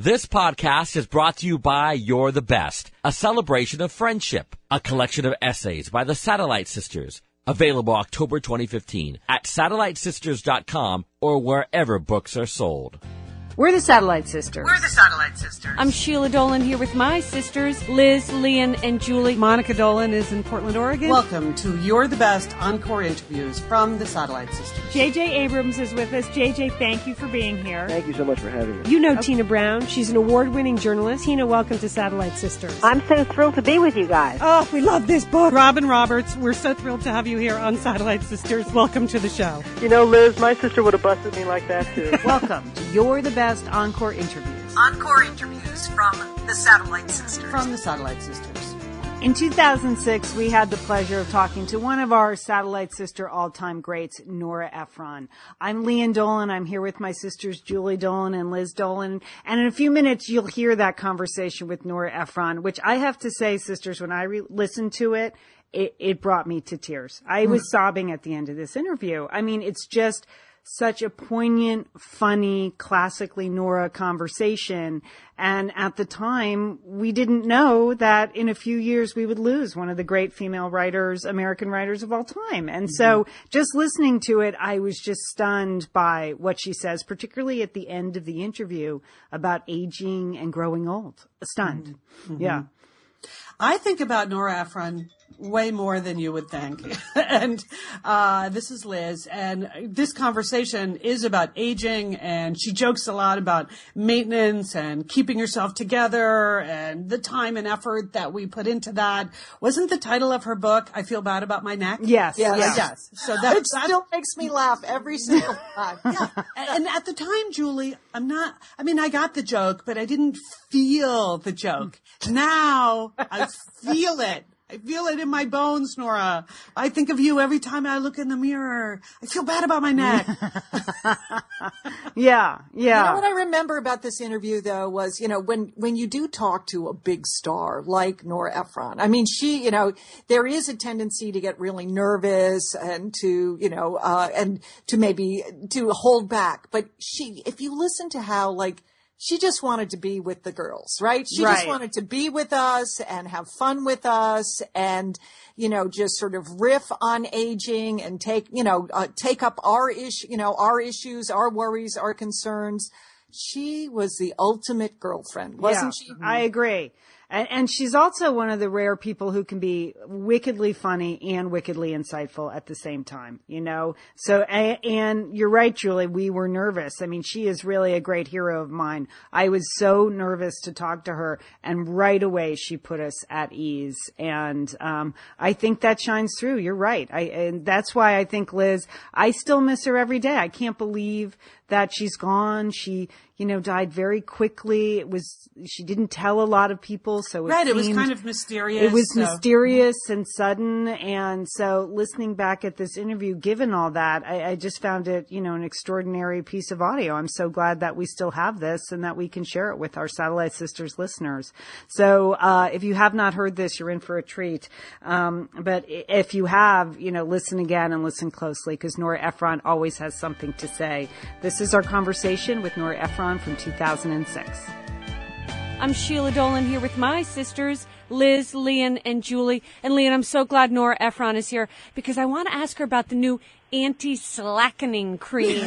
This podcast is brought to you by You're the Best, a celebration of friendship, a collection of essays by the Satellite Sisters, available October 2015 at satellitesisters.com or wherever books are sold. We're the Satellite Sisters. We're the Satellite Sisters. I'm Sheila Dolan here with my sisters, Liz, Lian, and Julie. Monica Dolan is in Portland, Oregon. Welcome to You're the Best Encore interviews from the Satellite Sisters. JJ Abrams is with us. JJ, thank you for being here. Thank you so much for having me. You know Tina Brown. She's an award winning journalist. Tina, welcome to Satellite Sisters. I'm so thrilled to be with you guys. Oh, we love this book. Robin Roberts, we're so thrilled to have you here on Satellite Sisters. Welcome to the show. You know, Liz, my sister would have busted me like that too. Welcome to You're the Best Encore interviews. Encore interviews from the Satellite Sisters. From the Satellite Sisters. In 2006, we had the pleasure of talking to one of our Satellite Sister all-time greats, Nora Ephron. I'm Lian Dolan. I'm here with my sisters, Julie Dolan and Liz Dolan. And in a few minutes, you'll hear that conversation with Nora Ephron, which I have to say, sisters, when I re- listened to it, it, it brought me to tears. I was mm. sobbing at the end of this interview. I mean, it's just such a poignant, funny, classically Nora conversation. And at the time, we didn't know that in a few years we would lose one of the great female writers, American writers of all time. And mm-hmm. so just listening to it, I was just stunned by what she says, particularly at the end of the interview about aging and growing old. Stunned. Mm-hmm. Mm-hmm. Yeah. I think about Nora Ephron way more than you would think. and uh, this is Liz, and this conversation is about aging, and she jokes a lot about maintenance and keeping yourself together and the time and effort that we put into that. Wasn't the title of her book "I Feel Bad About My Neck"? Yes. Yes. yes. So that It still makes me laugh every single time. yeah. And, and at the time, Julie, I'm not, I mean, I got the joke, but I didn't feel the joke. Now I feel it. I feel it in my bones, Nora. I think of you every time I look in the mirror. I feel bad about my neck. Yeah. Yeah. You know what I remember about this interview though was, you know, when, when you do talk to a big star like Nora Ephron, I mean, she, you know, there is a tendency to get really nervous and to, you know, uh, and to maybe, to hold back. But she, if you listen to how like, she just wanted to be with the girls, right? She just wanted to be with us and have fun with us and, you know, just sort of riff on aging and take, you know, uh, take up our issue, you know, our issues, our worries, our concerns. She was the ultimate girlfriend, wasn't Yeah, she? I agree. And, and she's also one of the rare people who can be wickedly funny and wickedly insightful at the same time, you know? So, and you're right, Julie, we were nervous. I mean, she is really a great hero of mine. I was so nervous to talk to her and right away she put us at ease. And, um, I think that shines through. You're right. I, and that's why I think Liz, I still miss her every day. I can't believe that she's gone. She, you know, died very quickly. It was, she didn't tell a lot of people. So it right. It was kind of mysterious. it was so- mysterious and sudden. And so listening back at this interview, given all that, I, I just found it, you know, an extraordinary piece of audio. I'm so glad that we still have this and that we can share it with our Satellite Sisters listeners. So, uh, if you have not heard this, you're in for a treat. Um, but if you have, you know, listen again and listen closely because Nora Ephron always has something to say. This is our conversation with Nora Ephron from 2006. I'm Sheila Dolan here with my sisters, Liz, Lian, and Julie. And Lian, I'm so glad Nora Ephron is here because I want to ask her about the new anti-slackening cream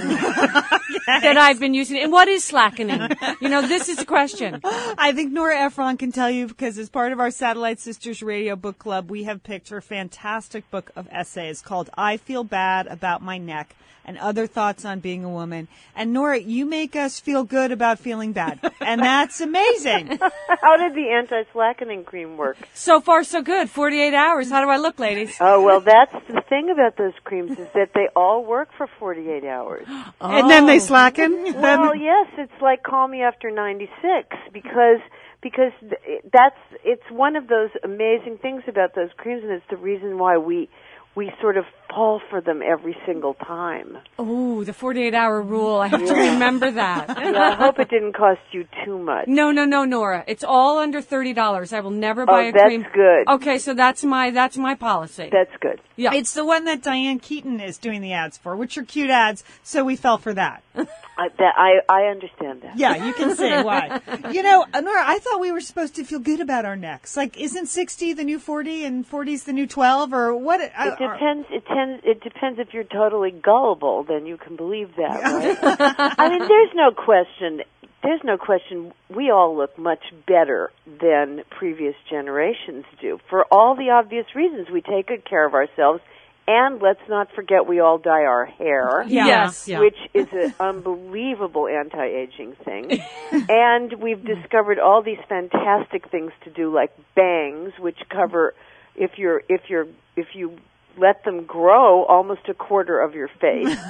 that I've been using. And what is slackening? You know, this is the question. I think Nora Ephron can tell you because as part of our Satellite Sisters Radio Book Club, we have picked her fantastic book of essays called I Feel Bad About My Neck and Other Thoughts on Being a Woman. And Nora, you make us feel good about feeling bad. And that's amazing. How did the anti-slackening cream work? So far, so good. 48 hours. How do I look, ladies? Oh, well, that's the thing about those creams is that they all work for 48 hours. And then they slacken. Well, yes, it's like call me after 96 because because th- that's it's one of those amazing things about those creams and it's the reason why we we sort of fall for them every single time. Oh, the 48 hour rule. I have to remember that. Yeah, I hope it didn't cost you too much. No, no, no, Nora. It's all under thirty dollars. I will never buy Oh, a that's cream. That's good. Okay, so that's my that's my policy. That's good. yeah. It's the one that Diane Keaton is doing the ads for, which are cute ads, so we fell for that. I, that, I, I understand that. Yeah, you can say why. You know, uh, Nora, I thought we were supposed to feel good about our necks. Like, isn't 60 the new 40 and 40's the new 12 or what? It depends. It tends. It depends if you're totally gullible. Then you can believe that. Right? I mean, there's no question. There's no question. We all look much better than previous generations do for all the obvious reasons. We take good care of ourselves, and let's not forget we all dye our hair. Yeah. Yes. Yeah. Which is an unbelievable anti-aging thing. and we've discovered all these fantastic things to do like bangs which cover if you're if you're if you let them grow almost a quarter of your face.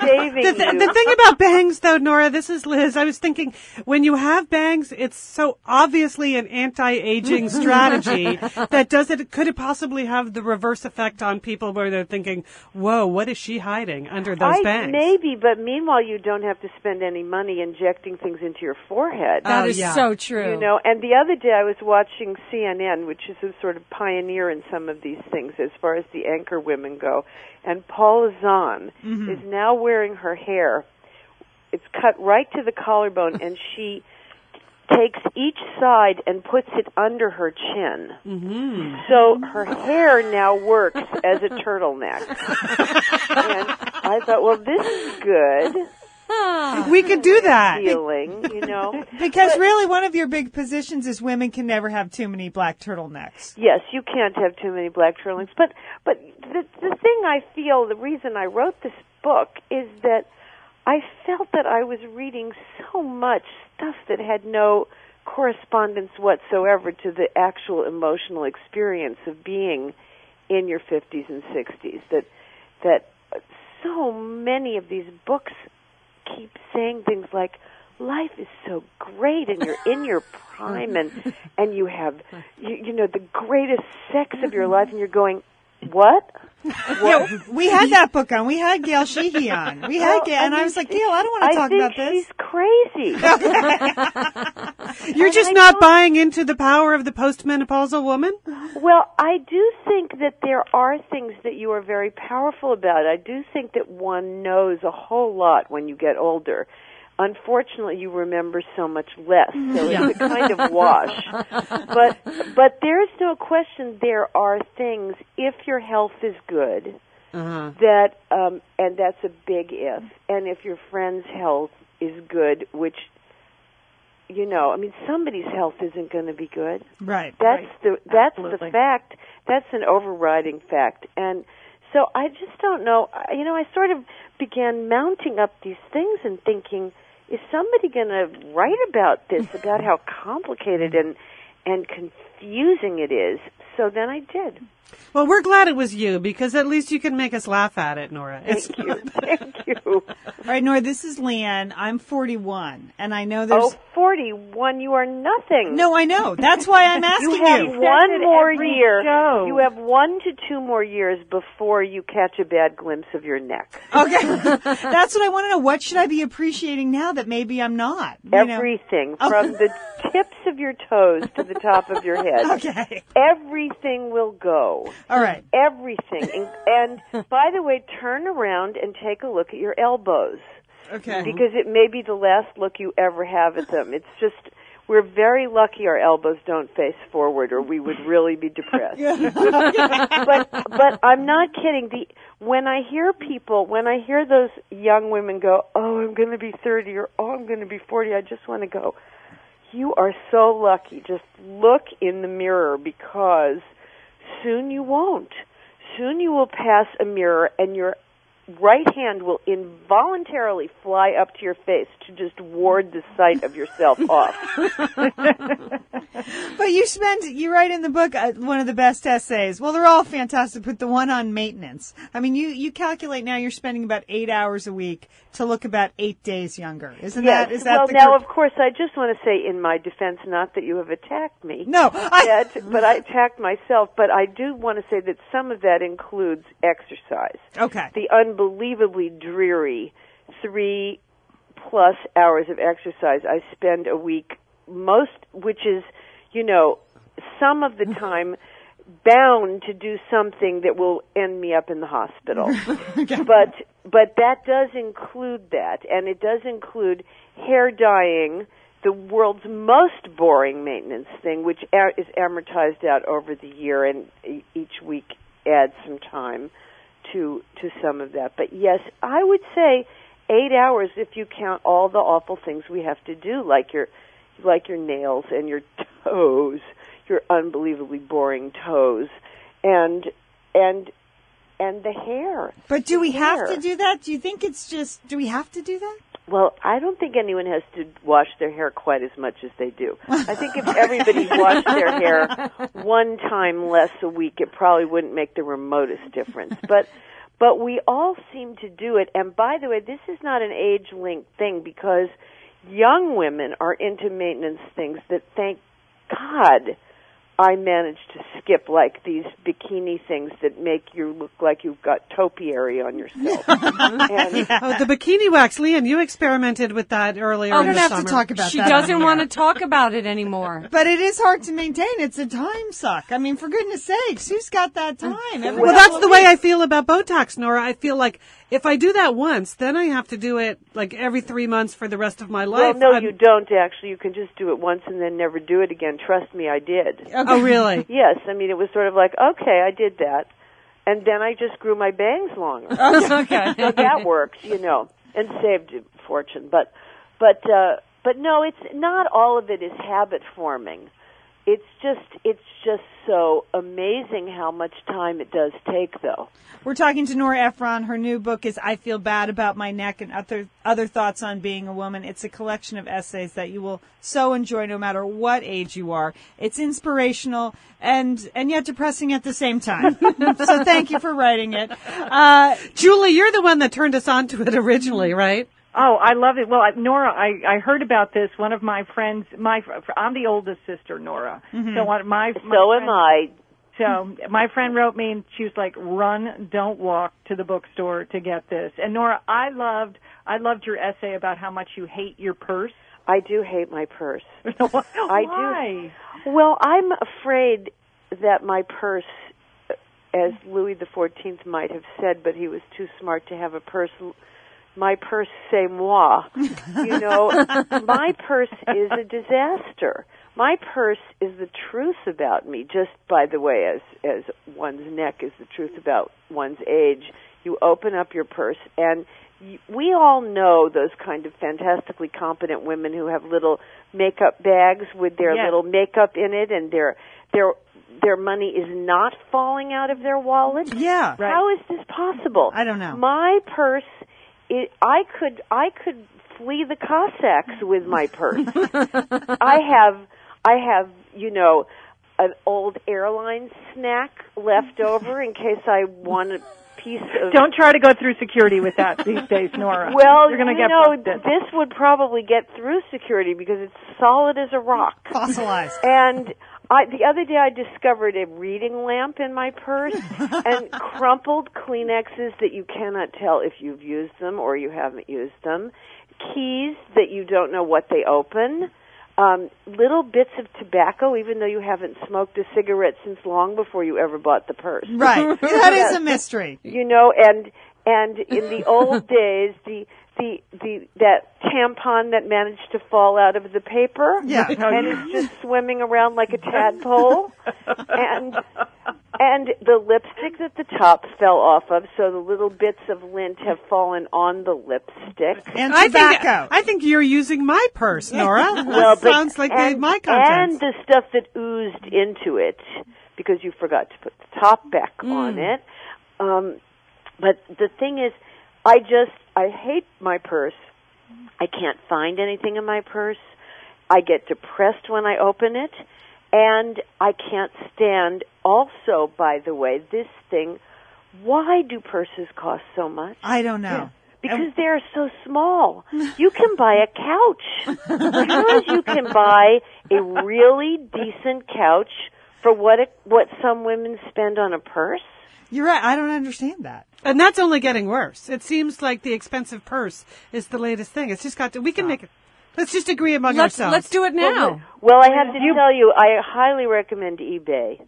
saving The, th- you the thing about bangs, though, Nora, this is Liz. I was thinking when you have bangs, it's so obviously an anti-aging strategy that does it. Could it possibly have the reverse effect on people where they're thinking, "Whoa, what is she hiding under those I, bangs?" maybe, but meanwhile, you don't have to spend any money injecting things into your forehead. That Oh, is yeah. so true. You know, and the other day I was watching CNN, which is a sort of pioneer in some of these things as far as the anchor women go. And Paula Zahn is now wearing her hair. It's cut right to the collarbone, and she takes each side and puts it under her chin. Mm-hmm. So her hair now works as a turtleneck. and I thought, well, this is good Ah. we could do that. feeling, you know. Because really, one of your big positions is women can never have too many black turtlenecks. Yes, you can't have too many black turtlenecks. But but the the thing I feel, the reason I wrote this book is that I felt that I was reading so much stuff that had no correspondence whatsoever to the actual emotional experience of being in your 50s and 60s. That that so many of these books keep saying things like life is so great and you're in your prime and and you have you, you know the greatest sex of your mm-hmm. life and you're going what Yeah, we had that book on. We had Gail Sheehy on. We had Well, Gail, and I mean, was like, Gail, I don't want to talk about this. she's crazy You're just I not buying into the power of the postmenopausal woman. Well, I do think that there are things that you are very powerful about. I do think that one knows a whole lot when you get older. Unfortunately, you remember so much less, so it's a kind of wash. But but there is no question there are things if your health is good that um and that's a big if. And if your friend's health is good which you know i mean somebody's health isn't going to be good. Right. that's the that's Absolutely. the fact. That's an overriding fact. And so i just don't know. I- you know i sort of began mounting up these things and thinking is somebody going to write about this about how complicated and and confusing it is so then i did Well, we're glad it was you because at least you can make us laugh at it, Nora. It's thank you thank you All right, Nora, this is Lian. I'm 41, and I know there's. oh 41 you are nothing No, I know. That's why I'm asking You have you. one more year. show. You have one to two more years before you catch a bad glimpse of your neck. Okay. That's what I want to know. What should I be appreciating now that maybe I'm not? You know? Everything from oh. the tips of your toes to the top of your head. Okay. Everything will go. All right. Everything. And, and by the way, turn around and take a look at your elbows Okay. because it may be the last look you ever have at them. It's just we're very lucky our elbows don't face forward or we would really be depressed. but but I'm not kidding. The when I hear people, when I hear those young women go, "Oh, I'm going to be 30 or oh, I'm going to be 40." I just want to go, "You are so lucky. Just look in the mirror because soon you won't. Soon you will pass a mirror and your right hand will involuntarily fly up to your face to just ward the sight of yourself off. But you spend, you write in the book uh, one of the best essays. Well, they're all fantastic, but the one on maintenance. I mean, you, you calculate now you're spending about eight hours a week to look about eight days younger. Isn't yes. that, is that well, now, of course, I just want to say in my defense, not that you have attacked me. No, I- yet, but I attacked myself. But I do want to say that some of that includes exercise. Okay. The unbelievably dreary three plus hours of exercise I spend a week, most, which is, you know, some of the time bound to do something that will end me up in the hospital. But but that does include that, and it does include hair dyeing, the world's most boring maintenance thing, which a- is amortized out over the year, and e- each week adds some time to to some of that. But yes, I would say eight hours if you count all the awful things we have to do, like your like your nails and your toes, your unbelievably boring toes, and and and the hair. But do we have to do that? Do you think it's just, do we have to do that? Well, I don't think anyone has to wash their hair quite as much as they do. I think if everybody washed their hair one time less a week, it probably wouldn't make the remotest difference. But but we all seem to do it. And by the way, this is not an age linked thing because young women are into maintenance things that thank God I managed to skip like these bikini things that make you look like you've got topiary on yourself. and, Oh, the bikini wax, Lian, you experimented with that earlier Oh, in the don't have summer. to talk about She that. doesn't on want to talk about it anymore. But it is hard to maintain. It's a time suck. I mean, for goodness sakes, who's got that time? Every Well, that's of the way. I feel about Botox, Nora. I feel like if I do that once, then I have to do it like every three months for the rest of my life. well, no, I'm- you don't actually. You can just do it once and then never do it again. Trust me, I did. Oh, really? Yes, I mean it was sort of like, okay, I did that, and then I just grew my bangs longer. okay. so that worked, you know, and saved a fortune. But, but, uh, but no, it's not all of it is habit forming. It's just, it's just so amazing how much time it does take, though. We're talking to Nora Ephron. Her new book is I Feel Bad About My Neck and Other, Other Thoughts on Being a Woman. It's a collection of essays that you will so enjoy no matter what age you are. It's inspirational and, and yet depressing at the same time. so thank you for writing it. Uh, Julie, you're the one that turned us on to it originally, right? Oh, I love it. Well, I- Nora, I, I heard about this. One of my friends, my I'm the oldest sister, Nora. Mm-hmm. So one, my, my So am I. So my friend wrote me and she was like, "Run, don't walk to the bookstore to get this." And Nora, I loved I loved your essay about how much you hate your purse. I do hate my purse. I do. Well, I'm afraid that my purse, as Louis the Fourteenth might have said, but he was too smart to have a purse. My purse, c'est moi. You know, my purse is a disaster. My purse is the truth about me. Just by the way, as as one's neck is the truth about one's age. You open up your purse and we all know those kind of fantastically competent women who have little makeup bags with their Yes. little makeup in it and their their their money is not falling out of their wallet. yeah. How is this possible? I don't know. My purse it, I could I could flee the Cossacks with my purse. I have I have, you know, an old airline snack left over in case I want a piece of Don't try to go through security with that these days, Nora. well, you're going to you get know, busted. this would probably get through security because it's solid as a rock. Fossilized. And I, the other day I discovered a reading lamp in my purse and crumpled Kleenexes that you cannot tell if you've used them or you haven't used them, keys that you don't know what they open, um, little bits of tobacco even though you haven't smoked a cigarette since long before you ever bought the purse. Right. That is a mystery. You know, and and in the old days the the the that tampon that managed to fall out of the paper Yeah. and is just swimming around like a tadpole and and the lipstick that the top fell off of so the little bits of lint have fallen on the lipstick And I think tobacco. I think you're using my purse, Nora. well That but sounds like the- and, my and the stuff that oozed into it because you forgot to put the top back Mm. on it um but the thing is i just i hate my purse i can't find anything in my purse I get depressed when I open it, and I can't stand. Also, by the way, this thing. Why do purses cost so much? I don't know. Because they're so small. You can buy a couch. As you can buy a really decent couch for what it, what some women spend on a purse. You're right. I don't understand that. And that's only getting worse. It seems like the expensive purse is the latest thing. It's just got to, we can make it, let's just agree among Let's ourselves. let's do it now. Well, I have to tell you, I highly recommend eBay.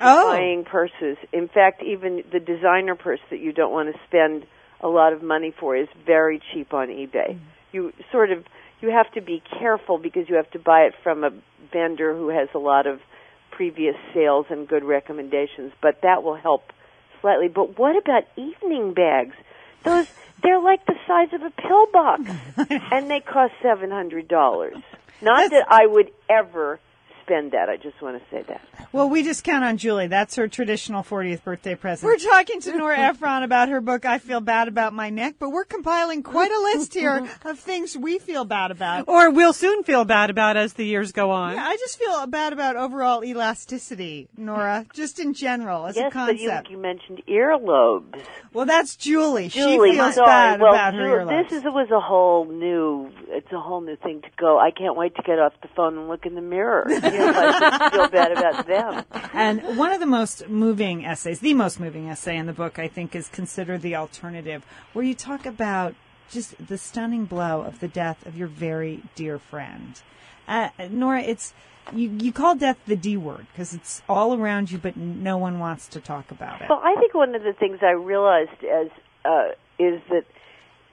Oh. Buying purses. In fact, even the designer purse that you don't want to spend a lot of money for is very cheap on eBay. Mm-hmm. You sort of you have to be careful because you have to buy it from a vendor who has a lot of previous sales and good recommendations, but that will help slightly. But what about evening bags? Those they're like the size of a pill box and they cost $700. Not that I would ever spend that. I just want to say that. Well, we just count on Julie. That's her traditional 40th birthday present. We're talking to Nora Ephron about her book, I Feel Bad About My Neck, but we're compiling quite a list here of things we feel bad about. or we'll soon feel bad about as the years go on. Yeah, I just feel bad about overall elasticity, Nora, just in general as a yes, but you, you mentioned earlobes. Well, that's Julie. Julie, she feels sorry. bad well, about her earlobes. this is was a whole new. It's a whole new thing to go. I can't wait to get off the phone and look in the mirror. You know, I feel bad about them. And one of the most moving essays, the most moving essay in the book, I think, is Consider the Alternative, where you talk about just the stunning blow of the death of your very dear friend. Uh, Nora, it's you, you call death the D word because it's all around you, but no one wants to talk about it. Well, I think one of the things I realized as uh, is that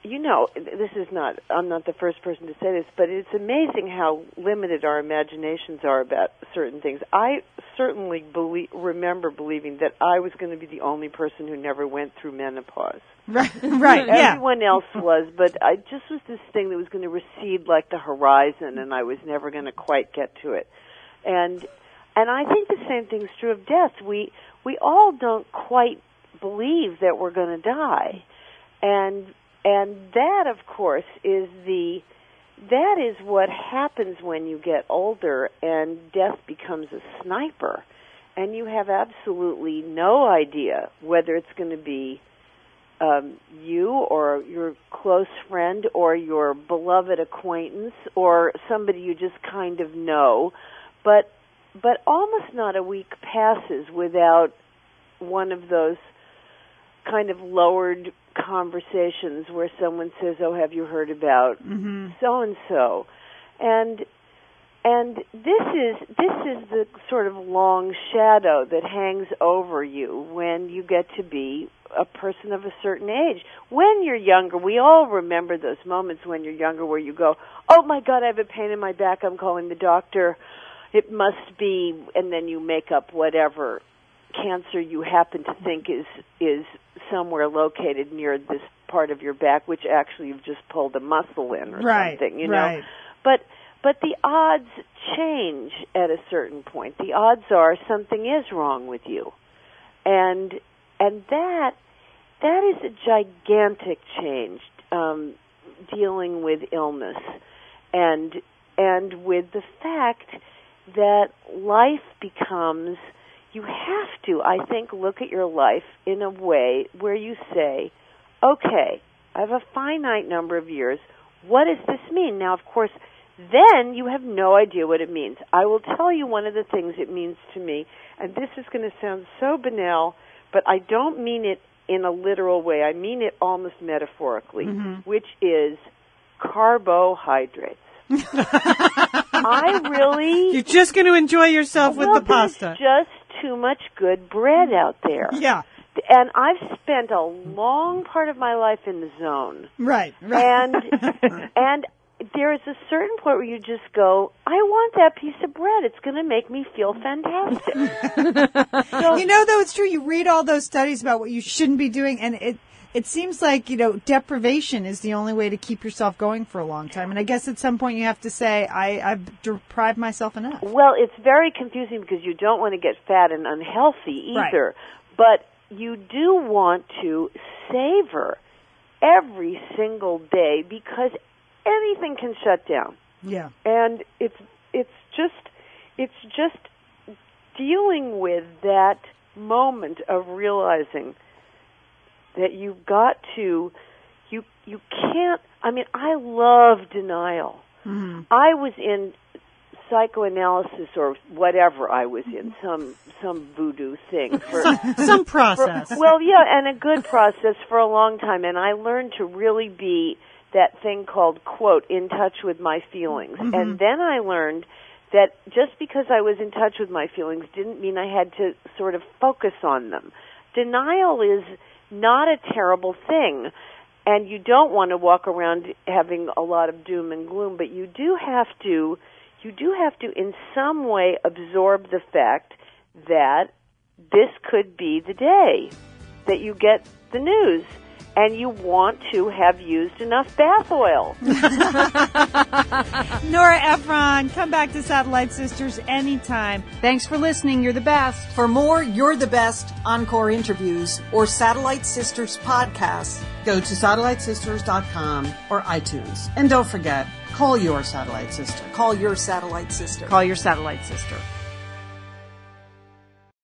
you know this is not I'm not the first person to say this, but it's amazing how limited our imaginations are about certain things. I certainly believe, remember believing that I was going to be the only person who never went through menopause. Right, right, yeah. Everyone else was, but I just was this thing that was going to recede like the horizon, and I was never going to quite get to it. And and I think the same thing's true of death. We we all don't quite believe that we're going to die, and and that, of course, is the that is what happens when you get older and death becomes a sniper, and you have absolutely no idea whether it's going to be um, you or your close friend or your beloved acquaintance or somebody you just kind of know, but but almost not a week passes without one of those kind of lowered conversations where someone says, "Oh, have you heard about so and so?" and and this is this is the sort of long shadow that hangs over you when you get to be a person of a certain age. When you're younger, we all remember those moments when you're younger where you go, "Oh my god, I have a pain in my back. I'm calling the doctor. It must be," and then you make up whatever cancer you happen to think is is somewhere located near this part of your back which actually you've just pulled a muscle in or Right, something, you know. right. But but the odds change at a certain point. The odds are something is wrong with you. And and that that is a gigantic change um dealing with illness and and with the fact that life becomes you have to I think look at your life in a way where you say okay I have a finite number of years what does this mean now of course then you have no idea what it means. I will tell you one of the things it means to me, and this is going to sound so banal, but I don't mean it in a literal way. I mean it almost metaphorically, mm-hmm. which is carbohydrates. I really You're just going to enjoy yourself with the pasta. Just too much good bread out there. Yeah. And I've spent a long part of my life in the zone Right, right. and and there is a certain point where you just go, I want that piece of bread. It's going to make me feel fantastic. you know, though, it's true. You read all those studies about what you shouldn't be doing, and it it seems like you know deprivation is the only way to keep yourself going for a long time. And I guess at some point you have to say, I, I've deprived myself enough. well, it's very confusing because you don't want to get fat and unhealthy Right. either, but you do want to savor every single day because anything can shut down. Yeah. and it's it's just it's just dealing with that moment of realizing that you've got to you you can't i mean i love denial mm-hmm. i was in psychoanalysis or whatever i was in some some voodoo thing for Some process. for- well, yeah, and a good process for a long time. And I learned to really be that thing called, quote, in touch with my feelings. Mm-hmm. And then I learned that just because I was in touch with my feelings didn't mean I had to sort of focus on them. Denial is not a terrible thing. And you don't want to walk around having a lot of doom and gloom, but you do have to, you do have to in some way absorb the fact that this could be the day that you get the news and you want to have used enough bath oil. Nora Ephron, come back to Satellite Sisters anytime. Thanks for listening. You're the best. For more You're the Best encore interviews or Satellite Sisters podcasts, Go to satellitesisters.com or iTunes. And don't forget, call your satellite sister. call your satellite sister. Call your satellite sister.